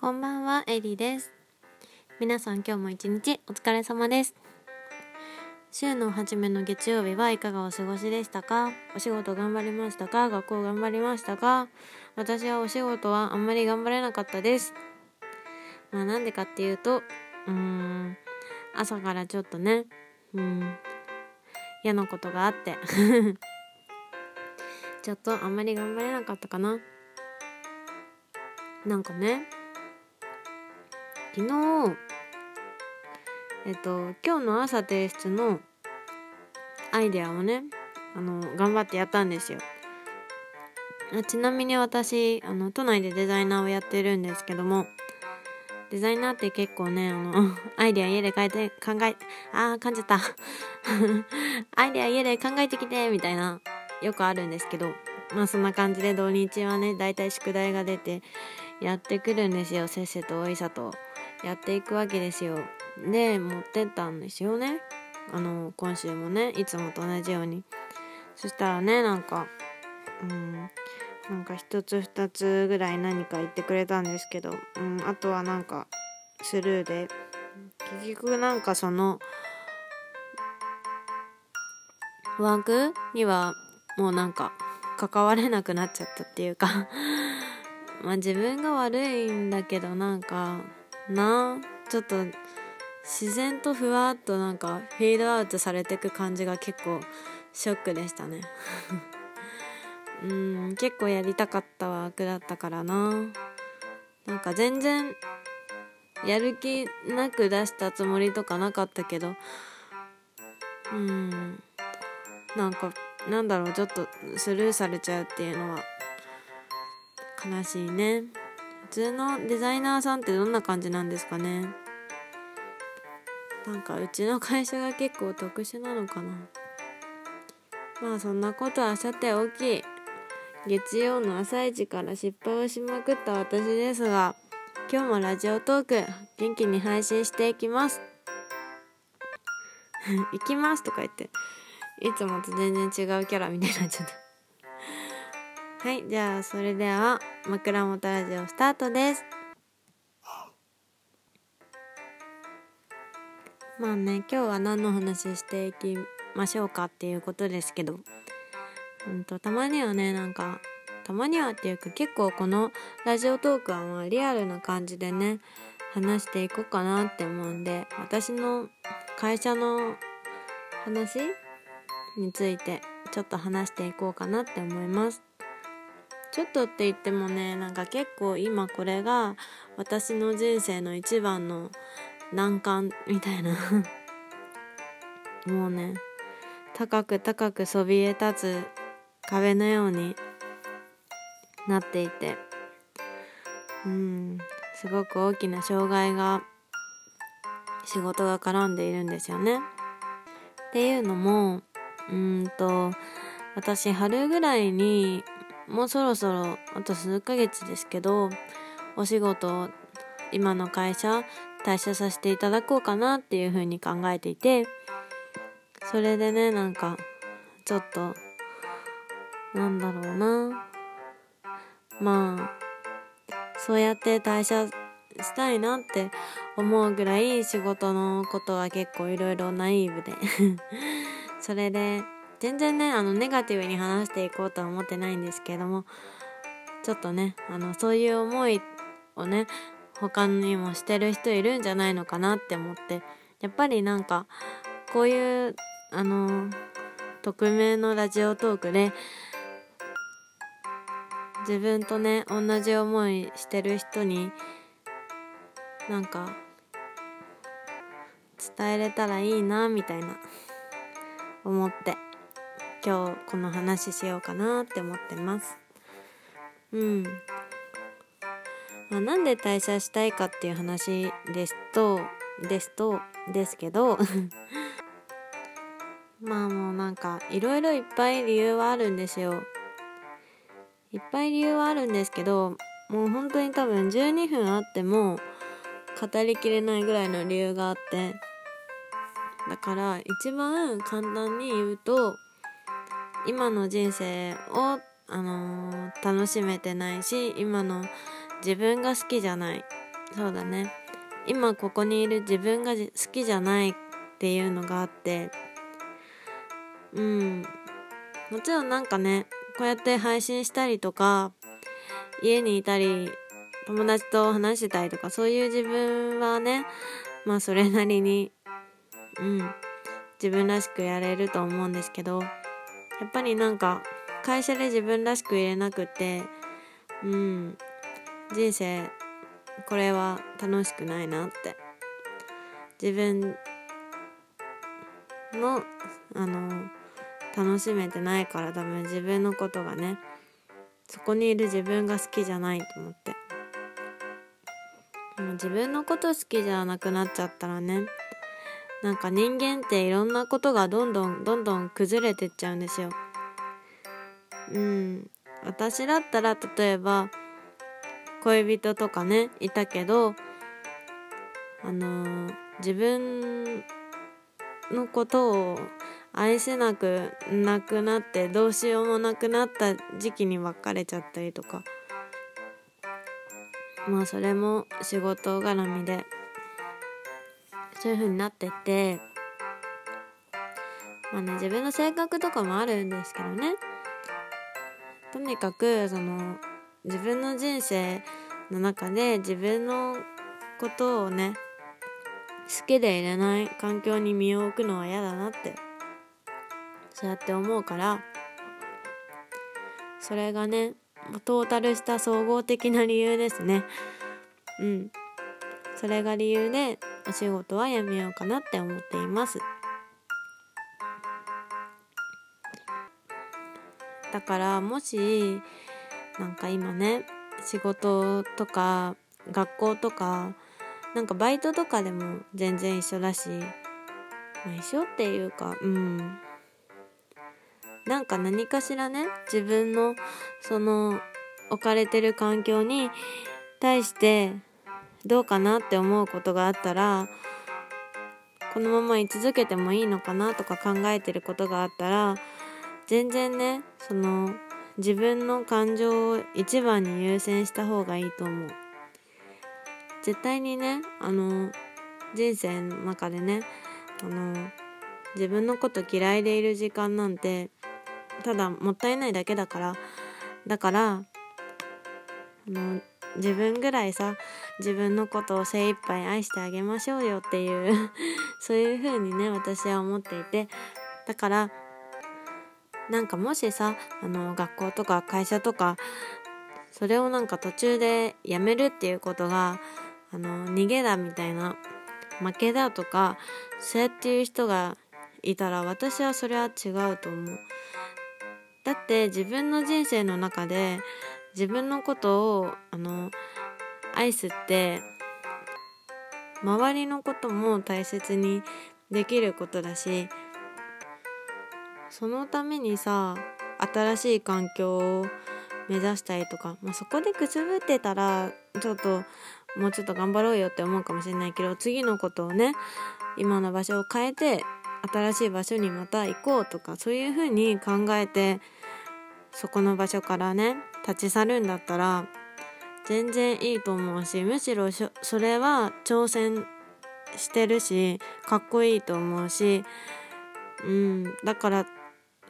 こんばんは、エリです。皆さん今日も一日お疲れ様です。週の初めの月曜日はいかがお過ごしでしたか？お仕事頑張りましたか？学校頑張りましたか？私はお仕事はあんまり頑張れなかったです。まあなんでかっていうと、うーん、朝からちょっとね、うん、嫌なことがあって、ちょっとあんまり頑張れなかったかな。なんかね、昨日、えっと、今日の朝提出のアイデアをね、あの、頑張ってやったんですよ。あちなみに私、あの、都内でデザイナーをやってるんですけども、デザイナーって結構ね、あの、アイデア家で変えて、考え、あー、噛んじた。アイデア家で考えてきて、みたいな、よくあるんですけど、まあそんな感じで土日はね、だいたい宿題が出て、やってくるんですよ、せっせとおいさと。やっていくわけですよ。で、持ってったんですよね。あの、今週もね、いつもと同じように。そしたらね、なんか、うん、なんか一つ二つぐらい何か言ってくれたんですけど、うん、あとはなんかスルーで、結局なんかその、ワークにはもうなんか関われなくなっちゃったっていうかまあ自分が悪いんだけどなんかなあちょっと自然とふわっとなんかフェードアウトされてく感じが結構ショックでしたね。うん結構やりたかったワークだったからな。なんか全然やる気なく出したつもりとかなかったけど。うんなんかなんだろうちょっとスルーされちゃうっていうのは悲しいね。普通のデザイナーさんってどんな感じなんですかね。なんかうちの会社が結構特殊なのかな。まあそんなことはさておき月曜の朝一から失敗をしまくった私ですが今日もラジオトーク元気に配信していきます。行きますとか言っていつもと全然違うキャラみたいになっちゃった。はいじゃあそれでは枕元ラジオスタートです。まあね今日は何の話していきましょうかっていうことですけど。うんとたまにはねなんかたまにはっていうか結構このラジオトークはまあリアルな感じでね話していこうかなって思うんで私の会社の話についてちょっと話していこうかなって思います。ちょっとって言ってもねなんか結構今これが私の人生の一番の難関みたいな。もうね高く高くそびえ立つ壁のようになっていて。うんすごく大きな障害が仕事が絡んでいるんですよね。っていうのもうんと私春ぐらいにもうそろそろあと数ヶ月ですけどお仕事を今の会社退社させていただこうかなっていうふうに考えていてそれでねなんかちょっとなんだろうな。まあそうやって退社したいなって思うぐらい仕事のことは結構いろいろナイーブで。それで全然ねあのネガティブに話していこうとは思ってないんですけれどもちょっとねあのそういう思いをね他にもしてる人いるんじゃないのかなって思ってやっぱりなんかこういうあの匿名のラジオトークで自分とね同じ思いしてる人になんか伝えれたらいいなみたいな思って。今日この話しようかなって思ってます。うん、まあ、なんで退社したいかっていう話ですとですとですけど まあもうなんかいろいろいっぱい理由はあるんですよ。いっぱい理由はあるんですけどもう本当に多分12分あっても語りきれないぐらいの理由があって。だから一番簡単に言うと今の人生を、あのー楽しめてないし今の自分が好きじゃない。そうだね。今ここにいる自分が好きじゃないっていうのがあって。うん。もちろんなんかねこうやって配信したりとか家にいたり友達と話してたりとかそういう自分はねまあそれなりにうん。自分らしくやれると思うんですけど。やっぱりなんか会社で自分らしく入れなくてうん人生これは楽しくないなって。自分のあの楽しめてないから多分自分のことがねそこにいる自分が好きじゃないと思って。もう自分のこと好きじゃなくなっちゃったらねなんか人間っていろんなことがどんどんどんどん崩れてっちゃうんですよ。うん。私だったら例えば恋人とかねいたけどあのー、自分のことを愛せなくなくなってどうしようもなくなった時期に別れちゃったりとか。まあそれも仕事絡みで。そういう風になってってまあね自分の性格とかもあるんですけどね。とにかくその自分の人生の中で自分のことをね好きでいれない環境に身を置くのは嫌だなってそうやって思うからそれがねトータルした総合的な理由ですね。うん。それが理由でお仕事は辞めようかなって思っています。だからもしなんか今ね仕事とか学校とかなんかバイトとかでも全然一緒だし、まあ、一緒っていうかうん。なんか何かしらね自分のその置かれてる環境に対してどうかなって思うことがあったらこのまま居続けてもいいのかなとか考えてることがあったら全然ねその自分の感情を一番に優先した方がいいと思う。絶対にねあの人生の中でねあの自分のこと嫌いでいる時間なんてただもったいないだけだからだからあの自分ぐらいさ自分のことを精一杯愛してあげましょうよっていう そういう風にね私は思っていて。だからなんかもしさあの学校とか会社とかそれをなんか途中でやめるっていうことがあの逃げだみたいな負けだとかそうやっていう人がいたら私はそれは違うと思う。だって自分の人生の中で自分のことをあの愛すって周りのことも大切にできることだしそのためにさ新しい環境を目指したりとか、まあ、そこでくすぶってたらちょっともうちょっと頑張ろうよって思うかもしれないけど次のことをね今の場所を変えて新しい場所にまた行こうとかそういうふうに考えてそこの場所からね立ち去るんだったら全然いいと思うしむしろそれは挑戦してるしかっこいいと思うしうんだから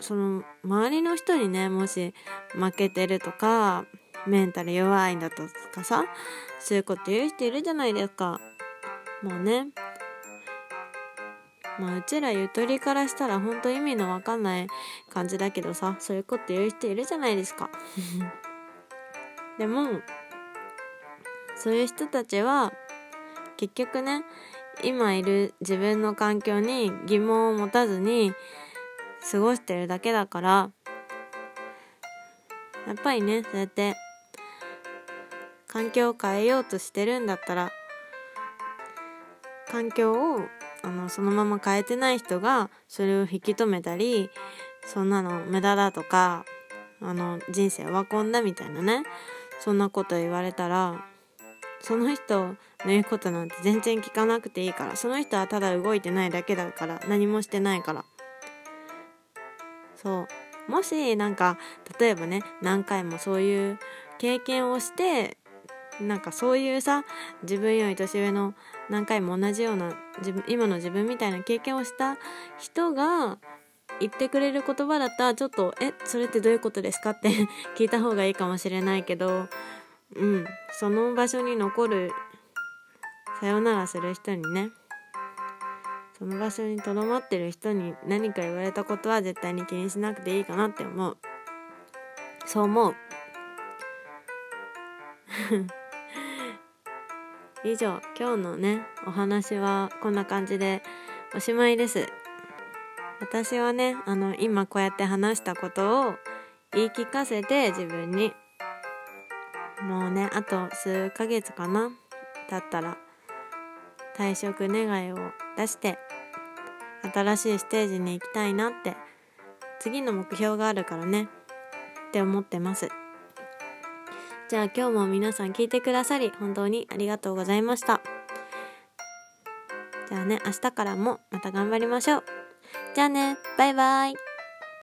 その周りの人にねもし負けてるとかメンタル弱いんだとかさそういうこと言う人いるじゃないですか。もうね。まあうちらゆとりからしたらほんと意味のわかんない感じだけどさそういうこと言う人いるじゃないですか。でもそういう人たちは結局ね今いる自分の環境に疑問を持たずに過ごしてるだけだからやっぱりねそうやって環境を変えようとしてるんだったら環境をあのそのまま変えてない人がそれを引き止めたりそんなの無駄だとかあの人生ワコンだみたいなねそんなこと言われたらその人の言うことなんて全然聞かなくていいからその人はただ動いてないだけだから何もしてないから。そう。もしなんか例えばね何回もそういう経験をしてなんかそういうさ自分より年上の何回も同じような自分今の自分みたいな経験をした人が言ってくれる言葉だったらちょっと「えそれってどういうことですか?」って 聞いた方がいいかもしれないけどうんその場所に残るさよならする人にねその場所にとどまってる人に何か言われたことは絶対に気にしなくていいかなって思うそう思う 以上今日のねお話はこんな感じでおしまいです。私はねあの今こうやって話したことを言い聞かせて自分に。もうねあと数ヶ月かなだったら退職願いを出して新しいステージに行きたいなって次の目標があるからねって思ってます。じゃあ今日も皆さん聞いてくださり本当にありがとうございました。じゃあね明日からもまた頑張りましょう。じゃあねバイバイ。